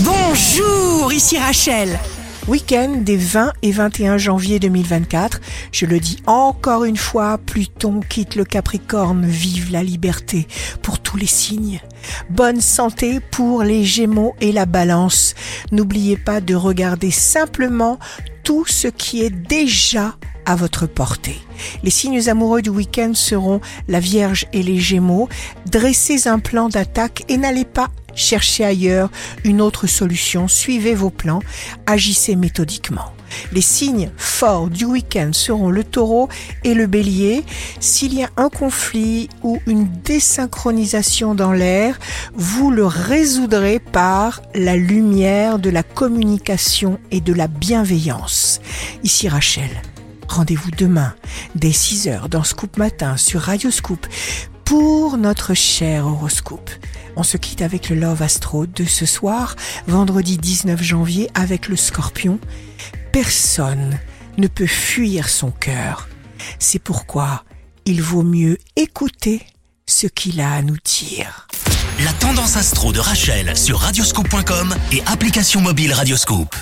Bonjour, ici Rachel. Week-end des 20 et 21 janvier 2024. Je le dis encore une fois, Pluton quitte le Capricorne, vive la liberté pour tous les signes. Bonne santé pour les Gémeaux et la Balance. N'oubliez pas de regarder simplement tout ce qui est déjà à votre portée. Les signes amoureux du week-end seront la Vierge et les Gémeaux. Dressez un plan d'attaque et n'allez pas chercher ailleurs une autre solution. Suivez vos plans, agissez méthodiquement. Les signes forts du week-end seront le taureau et le bélier. S'il y a un conflit ou une désynchronisation dans l'air, vous le résoudrez par la lumière de la communication et de la bienveillance. Ici Rachel. Rendez-vous demain dès 6h dans Scoop Matin sur Radio Scoop pour notre cher horoscope. On se quitte avec le Love Astro de ce soir, vendredi 19 janvier avec le scorpion. Personne ne peut fuir son cœur. C'est pourquoi il vaut mieux écouter ce qu'il a à nous dire. La tendance astro de Rachel sur radioscope.com et application mobile Radioscope.